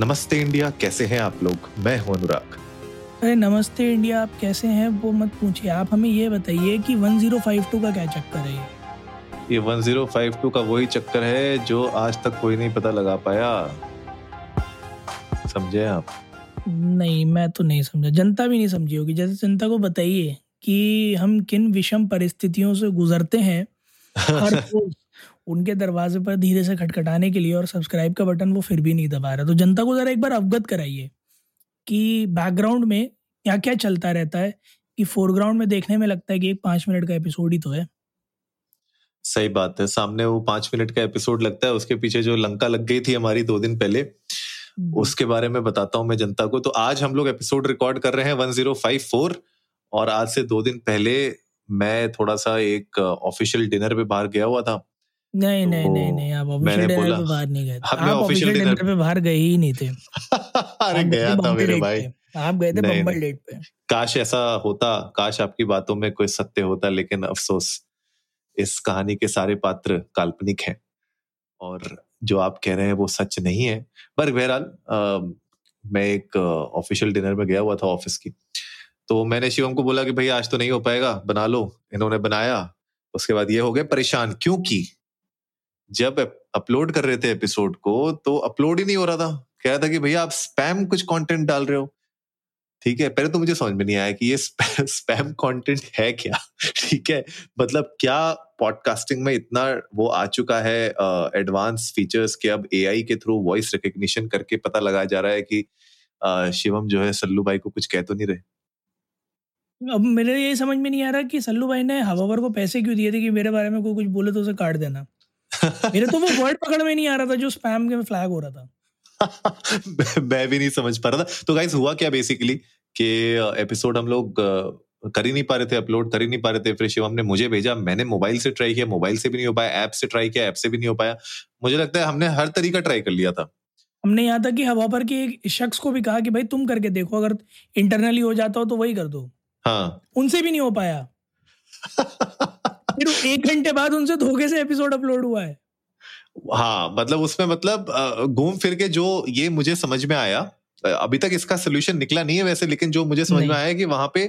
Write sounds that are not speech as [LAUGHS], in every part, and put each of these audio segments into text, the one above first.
नमस्ते इंडिया कैसे हैं आप लोग? मैं हूँ अनुराग। अरे नमस्ते इंडिया आप कैसे हैं? वो मत पूछिए। आप हमें ये बताइए कि 1052 का क्या चक्कर है ये? ये 1052 का वही चक्कर है जो आज तक कोई नहीं पता लगा पाया। समझे आप? नहीं मैं तो नहीं समझा। जनता भी नहीं समझी होगी। जैसे जनता को बताइए कि हम किन विषम परिस्थितियों से गुजरते हैं [LAUGHS] हर रोज। उनके दरवाजे पर धीरे से खटखटाने के लिए और सब्सक्राइब का बटन वो फिर भी नहीं दबा रहा। तो जनता को ज़रा एक बार अवगत कराइए कि बैकग्राउंड में क्या क्या चलता रहता है कि फोरग्राउंड में देखने में लगता है कि एक पाँच मिनट का एपिसोड ही तो है। सही बात है। सामने वो पाँच मिनट का एपिसोड लगता है उसके पीछे जो लंका लग गई थी हमारी दो दिन पहले हम्म। उसके बारे में बताता हूँ मैं जनता को। तो आज हम लोग एपिसोड रिकॉर्ड कर रहे हैं 1054 और आज से दो दिन पहले मैं थोड़ा सा एक ऑफिशियल डिनर पे बाहर गया हुआ था। नहीं तो नहीं नहीं नहीं आप ऑफिशियल डिनर पे बाहर नहीं गए थे। आप ऑफिशियल डिनर पे बाहर गए ही नहीं थे। [LAUGHS] अरे गया थे मेरे भाई। आप गए थे बम्बल डेट पे। काश ऐसा होता काश आपकी बातों में कोई सत्य होता लेकिन अफसोस इस कहानी के सारे पात्र काल्पनिक हैं। और जो आप कह रहे हैं वो सच नहीं है। पर बहरहाल मैं एक ऑफिशियल डिनर में गया हुआ था ऑफ़िस की। तो मैंने शिवम को बोला कि भाई आज तो नहीं हो पाएगा बना लो। इन्होंने बनाया। उसके बाद ये हो गए परेशान। क्योंकि जब अपलोड कर रहे थे एपिसोड को तो अपलोड ही नहीं हो रहा था। कह रहा था कि भैया आप स्पैम कुछ कंटेंट डाल रहे हो। ठीक है पहले तो मुझे समझ में नहीं आया कि ये स्पैम कंटेंट [LAUGHS] है क्या? [LAUGHS] ठीक है मतलब क्या पॉडकास्टिंग में इतना वो आ चुका है एडवांस फीचर्स के? अब एआई के थ्रू वॉइस रिकग्निशन करके पता लगाया जा रहा है कि अ, शिवम जो है सल्लू भाई को कुछ कह तो नहीं रहे। अब मेरे ये समझ में नहीं आ रहा कि सल्लू भाई ने हवावर को पैसे क्यों दिए थे कि मेरे बारे में कोई कुछ बोले तो उसे काट देना। मेरे तो वो वर्ड पकड़ में नहीं आ रहा था जो स्पैम के फ्लैग हो रहा था। [LAUGHS] मैं भी नहीं समझ पा रहा था। तो गाइस हुआ क्या बेसिकली कि एपिसोड हम लोग कर ही नहीं पा रहे थे अपलोड कर ही नहीं पा रहे थे। फिर शिवम ने मुझे भेजा मैंने मोबाइल से ट्राई किया मोबाइल से भी नहीं हो पाया ऐप से ट्राई किया ऐप से भी नहीं हो पाया। मुझे लगता है हमने हर तरीका ट्राई कर लिया था। हमने यहाँ तक कि हवापर के एक शख्स को भी कहा कि भाई तुम करके देखो अगर इंटरनली हो जाता हो तो वही कर दो। हाँ। उनसे भी नहीं हो पाया। [LAUGHS] फिर एक घंटे बाद उनसे धोखे से एपिसोड अपलोड हुआ है। हाँ मतलब उसमें मतलब घूम फिर के जो ये मुझे समझ में आया अभी तक इसका सोल्यूशन निकला नहीं है वैसे लेकिन जो मुझे समझ में आया कि वहाँ पे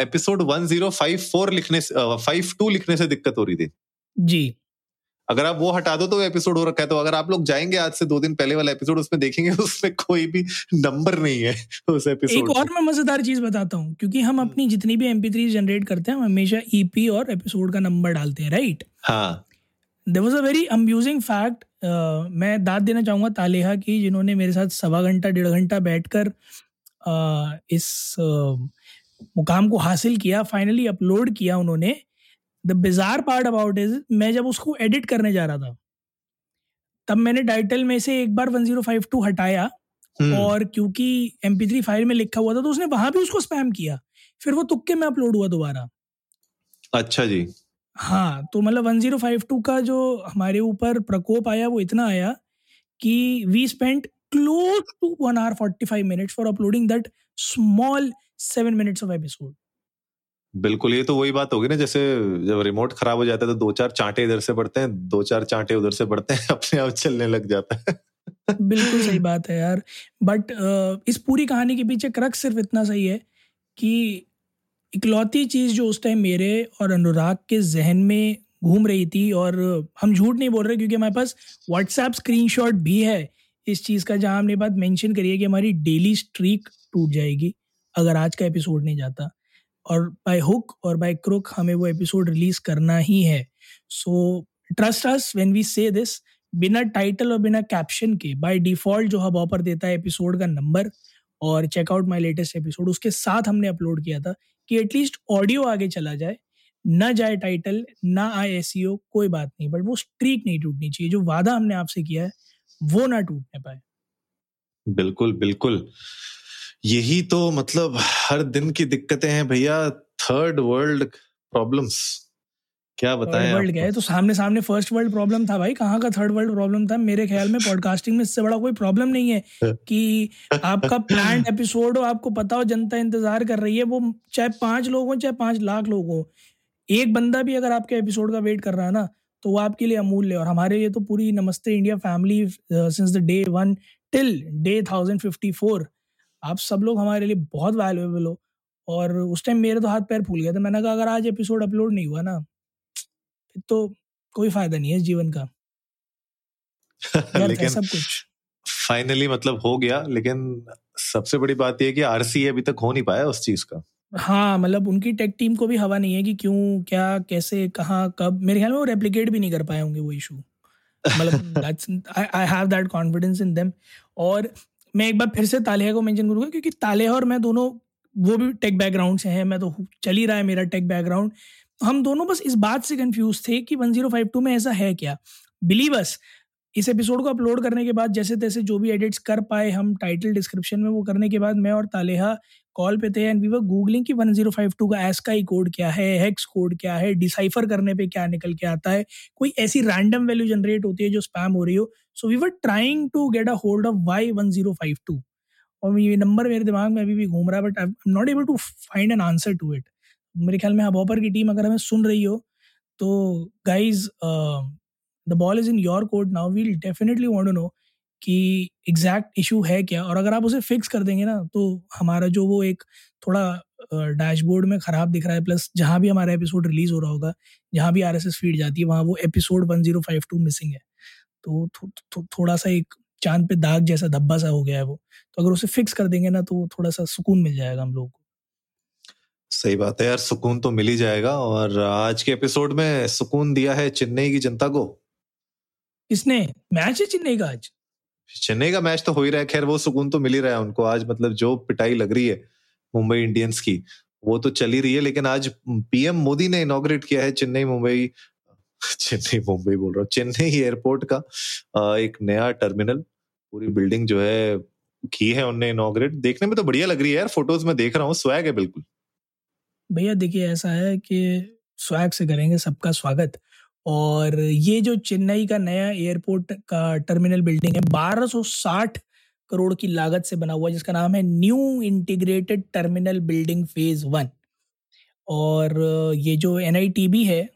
एपिसोड 1054 लिखने से फाइव टू लिखने से दिक्कत हो रही थी। जी। अगर आप वो हटा दो तो एपिसोड हो रखा है। तो अगर आप लोग जाएँगे आज से दो दिन पहले वाला एपिसोड उसमें देखेंगे [LAUGHS] उसमें कोई भी नंबर नहीं है उस एपिसोड एक और मैं मज़ेदार चीज़ बताता हूँ क्योंकि हम अपनी जितनी भी एम जनरेट करते हैं हम हमेशा ईपी और एपिसोड का नंबर डालते हैं राइट हाँ। There was a very amusing fact मैं दाद देना चाहूँगा तालेहा की जिन्होंने मेरे साथ सवा घंटा डेढ़ घंटा बैठकर uh, इस uh, मुकाम को हासिल किया फाइनली अपलोड किया उन्होंने। The bizarre part about is मैं जब उसको एडिट करने जा रहा था तब मैंने टाइटल में से एक बार 1052 हटाया हम्म, और क्योंकि एम फ़ाइल में लिखा हुआ था तो उसने वहाँ भी उसको स्पैम किया। फिर वो तुक्के में अपलोड हुआ दोबारा। अच्छा जी। हाँ तो मतलब 1052 का जो हमारे ऊपर प्रकोप आया वो इतना आया कि we spent close to one hour forty five minutes for uploading that small seven minutes of episode बिल्कुल ये तो वही बात होगी ना जैसे जब रिमोट खराब हो जाता है तो दो चार चांटे इधर से बढ़ते हैं दो चार चांटे उधर से बढ़ते हैं [LAUGHS] अपने आप चलने लग जाता है। बिल्कुल सही [LAUGHS] बात है यार बट इस पूरी कहानी के पीछे क्रक्स सिर्फ़ इतना सही है कि इकलौती चीज़ जो उस टाइम मेरे और अनुराग के जहन में घूम रही थी और हम झूठ नहीं बोल रहे क्योंकि हमारे पास व्हाट्सएप स्क्रीनशॉट भी है इस चीज़ का जहाँ हमने बात मेंशन करी है कि हमारी डेली स्ट्रीक टूट जाएगी अगर आज का एपिसोड नहीं जाता। और बाय हुक और बाय क्रुक हमें वो एपिसोड रिलीज़ करना ही है। So trust us when we say this बिना टाइटल और बिना कैप्शन के बाय डिफ़ॉल्ट जो हब ऑपर देता है एपिसोड का नंबर और चेकआउट माय लेटेस्ट एपिसोड उसके साथ हमने अपलोड किया था कि एटलीस्ट ऑडियो आगे चला जाए, ना जाए टाइटल ना आए एस कोई बात नहीं बट वो स्ट्रीक नहीं टूटनी चाहिए, जो वादा हमने आपसे किया है, वो ना टूटने पाए। बिल्कुल बिल्कुल। यही तो मतलब हर दिन की दिक्कतें हैं भैया थर्ड वर्ल्ड प्रॉब्लम्स क्या बताएँ वर्ल्ड गए तो सामने सामने फ़र्स्ट वर्ल्ड प्रॉब्लम था भाई कहाँ का थर्ड वर्ल्ड प्रॉब्लम था? मेरे ख्याल में पॉडकास्टिंग में इससे बड़ा कोई प्रॉब्लम नहीं है [LAUGHS] कि आपका प्लान एपिसोड हो आपको पता हो जनता इंतज़ार कर रही है वो चाहे पाँच लोग हो चाहे पाँच लाख लोग हो एक बंदा भी अगर आपके एपिसोड का वेट कर रहा है ना तो वो आपके लिए अमूल्य और हमारे लिए तो पूरी Namaste India family since the day one till day thousand fifty four आप सब लोग हमारे लिए बहुत वैल्यूएबल हो। और उस टाइम मेरे तो हाथ पैर फूल गया था। मैंने कहा अगर आज एपिसोड अपलोड नहीं हुआ ना तो कोई फ़ायदा नहीं है इस जीवन का। [LAUGHS] लेकिन सब कुछ। फाइनली मतलब हो गया लेकिन सबसे बड़ी बात यह कि आरसी अभी तक हो नहीं पाया उस चीज़ का। हाँ मतलब उनकी टेक टीम को भी हवा नहीं है कि क्यों क्या कैसे कहाँ कब। मेरे ख्याल में वो रेप्लिकेट भी नहीं कर पाए होंगे वो इशू मतलब I have that confidence in them और मैं एक बार फिर से तालेहा को मेंशन करूँगा, क्योंकि तालेहा और मैं दोनों, वो भी टेक बैकग्राउंड से हैं, मैं तो चल ही रहा है मेरा टेक बैकग्राउंड हम दोनों बस इस बात से कंफ्यूज थे कि 1052 में ऐसा है क्या? बिलीवर्स इस एपिसोड को अपलोड करने के बाद जैसे तैसे जो भी एडिट्स कर पाए हम टाइटल डिस्क्रिप्शन में, वो करने के बाद मैं और तालेहा कॉल पे थे एंड वी वर गूगलिंग कि 1052 का एस का ही कोड क्या है हेक्स कोड क्या है डिसाइफर करने पे क्या निकल के आता है, कोई ऐसी रैंडम वैल्यू जनरेट होती है जो स्पैम हो रही हो। So we were trying to get a hold of Y one zero और ये नंबर मेरे दिमाग में अभी भी घूम रहा है but I am not able to find an answer to it मेरे ख्याल में हबॉपर की टीम अगर हमें सुन रही हो तो guys the ball is in your court now we'll definitely want know कि एग्जैक्ट इशू है क्या? और अगर आप उसे फिक्स कर देंगे ना तो हमारा जो वो एक थोड़ा डैशबोर्ड में ख़राब दिख रहा है प्लस जहाँ भी हमारा एपिसोड रिलीज़ हो रहा होगा जहाँ भी आर फ़ीड जाती है वहाँ वो episode one zero five two missing है। तो थो, थो, थोड़ा सा एक चाँद पे दाग जैसा धब्बा सा हो गया है वो। तो अगर उसे फिक्स कर देंगे ना तो थोड़ा सा सुकून मिल जाएगा हम लोगों को। सही बात है यार सुकून तो मिल ही जाएगा और आज के एपिसोड में सुकून दिया है चेन्नई की जनता को। किसने? मैच है चेन्नई का आज? चेन्नई का मैच तो हो ही रहा है। खैर वो सुकून तो मिल ही रहा है उनको। आज मतलब जो पिटाई लग रही है मुंबई इंडियंस की वो तो चल ही रही है। लेकिन आज पीएम मोदी ने इनोग्रेट किया है चेन्नई मुंबई। [LAUGHS] चेन्नई मुंबई बोल रहा हूँ। चेन्नई एयरपोर्ट का एक नया टर्मिनल पूरी बिल्डिंग जो है की है उनने इनोग्रेट देखने में तो बढ़िया लग रही है यार। फ़ोटोज़ में देख रहा हूँ। स्वैग है बिल्कुल। भैया देखिए ऐसा है कि स्वैग से करेंगे सबका स्वागत। और ये जो चेन्नई का नया एयरपोर्ट का टर्मिनल बिल्डिंग है 1260 करोड़ की लागत से बना हुआ जिसका नाम है new integrated terminal building phase one. और ये जो NITB है,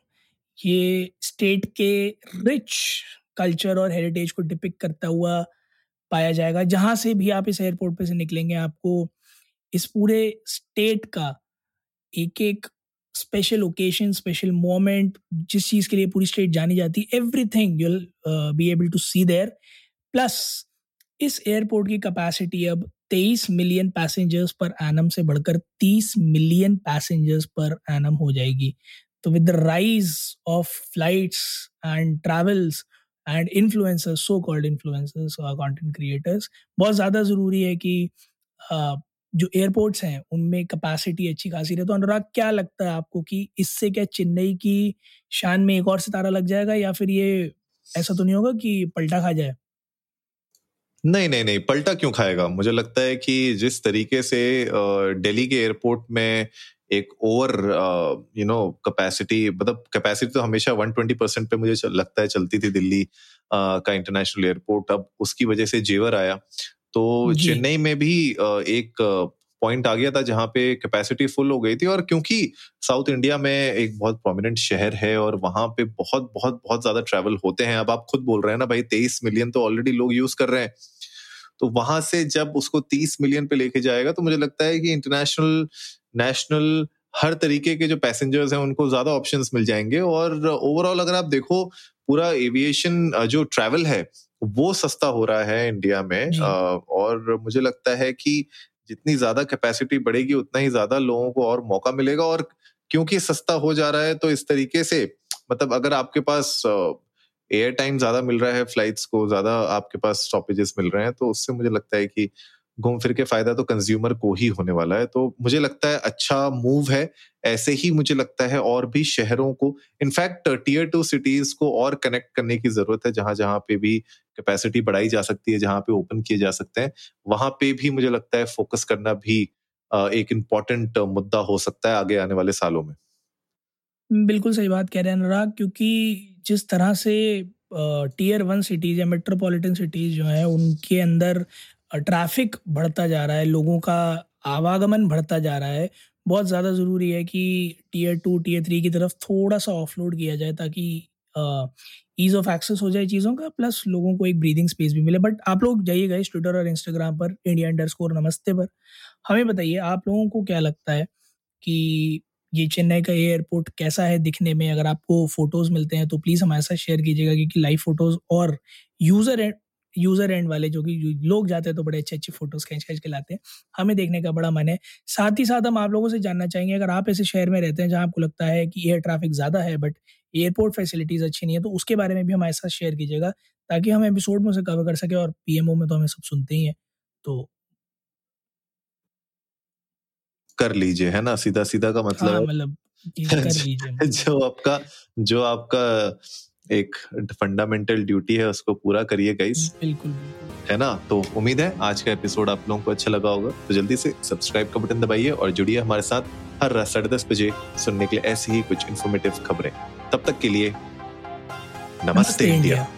ये स्टेट के रिच कल्चर और हेरिटेज को डिपिक करता हुआ पाया जाएगा। जहाँ से भी आप इस एयरपोर्ट पे से निकलेंगे, आपको इस पूरे स्टेट का एक एक स्पेशल ओकेशन स्पेशल मोमेंट जिस चीज़ के लिए पूरी स्टेट जानी जाती है everything you'll be able to see there plus इस एयरपोर्ट की कैपेसिटी अब 23 मिलियन पैसेंजर्स पर एनम से बढ़कर 30 मिलियन पैसेंजर्स पर एनम हो जाएगी। तो with the rise of flights and travels and influencers so called influencers content creators बहुत ज़्यादा ज़रूरी है कि uh, जो एयरपोर्ट्स हैं उनमें कैपेसिटी अच्छी खासी रहे। तो अनुराग क्या लगता है आपको कि इससे क्या चेन्नई की शान में एक और सितारा लग जाएगा या फिर ये ऐसा तो नहीं होगा कि पलटा खा जाए? नहीं नहीं नहीं पलटा क्यों खाएगा? मुझे लगता है कि जिस तरीके से दिल्ली के एयरपोर्ट में एक ओवर यू नो कैपेसिटी मतलब कैपेसिटी तो हमेशा 120 परसेंट पे मुझे लगता है चलती थी दिल्ली uh, का इंटरनेशनल एयरपोर्ट अब उसकी वजह से जेवर आया। तो चेन्नई में भी एक पॉइंट आ गया था जहाँ पे कैपेसिटी फुल हो गई थी और क्योंकि साउथ इंडिया में एक बहुत प्रोमिनेंट शहर है और वहाँ पे बहुत बहुत बहुत ज़्यादा ट्रैवल होते हैं। अब आप खुद बोल रहे हैं ना भाई तेईस मिलियन तो ऑलरेडी लोग यूज़ कर रहे हैं। तो वहाँ से जब उसको तीस मिलियन पे लेके जाएगा तो मुझे लगता है कि इंटरनेशनल नेशनल हर तरीके के जो पैसेंजर्स हैं उनको ज़्यादा ऑप्शंस मिल जाएँगे। और ओवरऑल अगर आप देखो पूरा एविएशन जो ट्रैवल है वो सस्ता हो रहा है इंडिया में और मुझे लगता है कि जितनी ज़्यादा कैपेसिटी बढ़ेगी उतना ही ज़्यादा लोगों को और मौका मिलेगा। और क्योंकि सस्ता हो जा रहा है तो इस तरीके से मतलब अगर आपके पास एयर टाइम ज़्यादा मिल रहा है फ्लाइट्स को ज़्यादा आपके पास स्टॉपेजेस मिल रहे हैं तो उससे मुझे लगता है कि घूम फिर के फ़ायदा तो कंज्यूमर को ही होने वाला है। तो मुझे लगता है अच्छा मूव है। ऐसे ही मुझे लगता है और भी शहरों को इनफैक्ट टीयर टू सिटीज़ को और कनेक्ट करने की ज़रूरत है, जहाँ जहाँ पे भी कैपेसिटी बढ़ाई जा सकती है, जहाँ पे ओपन किए जा सकते हैं। वहाँ पे भी मुझे लगता है फोकस करना भी एक इम्पोर्टेंट मुद्दा हो सकता है आगे आने वाले सालों में। बिल्कुल सही बात कह रहे हैं अनुराग, क्योंकि जिस तरह से टीयर वन सिटीज़ या मेट्रोपॉलिटन सिटीज़ जो है, उनके अंदर ट्रैफ़िक बढ़ता जा रहा है, लोगों का आवागमन बढ़ता जा रहा है, बहुत ज़्यादा ज़रूरी है कि टीयर टू टीयर थ्री की तरफ़ थोड़ा सा ऑफलोड किया जाए ताकि ईज ऑफ़ एक्सेस हो जाए चीज़ों का प्लस लोगों को एक ब्रीदिंग स्पेस भी मिले। बट आप लोग जाइएगा इस ट्विटर और इंस्टाग्राम पर इंडिया इंडर स्कोर नमस्ते पर। हमें बताइए, आप लोगों को क्या लगता है कि ये चेन्नई का एयरपोर्ट कैसा है दिखने में? अगर आपको फ़ोटोज़ मिलते हैं तो प्लीज़ हमारे साथ शेयर कीजिएगा, क्योंकि लाइव फ़ोटोज़ और यूज़र यूज़र एंड वाले जो कि लोग जाते हैं तो बड़े अच्छे अच्छे फ़ोटोज़ खींच खींच के लाते हैं। हमें देखने का बड़ा मन है। साथ ही साथ हम आप लोगों से जानना चाहेंगे अगर आप ऐसे शहर में रहते हैं जहाँ आपको लगता है कि एयर ट्रैफ़िक ज़्यादा है बट एयरपोर्ट फैसिलिटीज़ अच्छी नहीं है तो उसके बारे में भी हमारे साथ शेयर कीजिएगा ताकि हम एपिसोड में उसे कवर कर सके और पीएमओ में तो हमें सब सुनते ही हैं। तो कर लीजिए है ना? सीधा सीधा का मतलब हाँ मतलब [LAUGHS] कर लीजिए। जो आपका जो आपका एक फंडामेंटल ड्यूटी है उसको पूरा करिए गाइस बिल्कुल है ना? तो उम्मीद है आज का एपिसोड आप लोगों को अच्छा लगा होगा। तो जल्दी से सब्सक्राइब का बटन दबाइए और जुड़िए हमारे साथ हर रात साढ़े दस बजे सुनने के लिए ऐसी ही कुछ इन्फॉर्मेटिव खबरें। तब तक के लिए नमस्ते, नमस्ते इंडिया, इंडिया।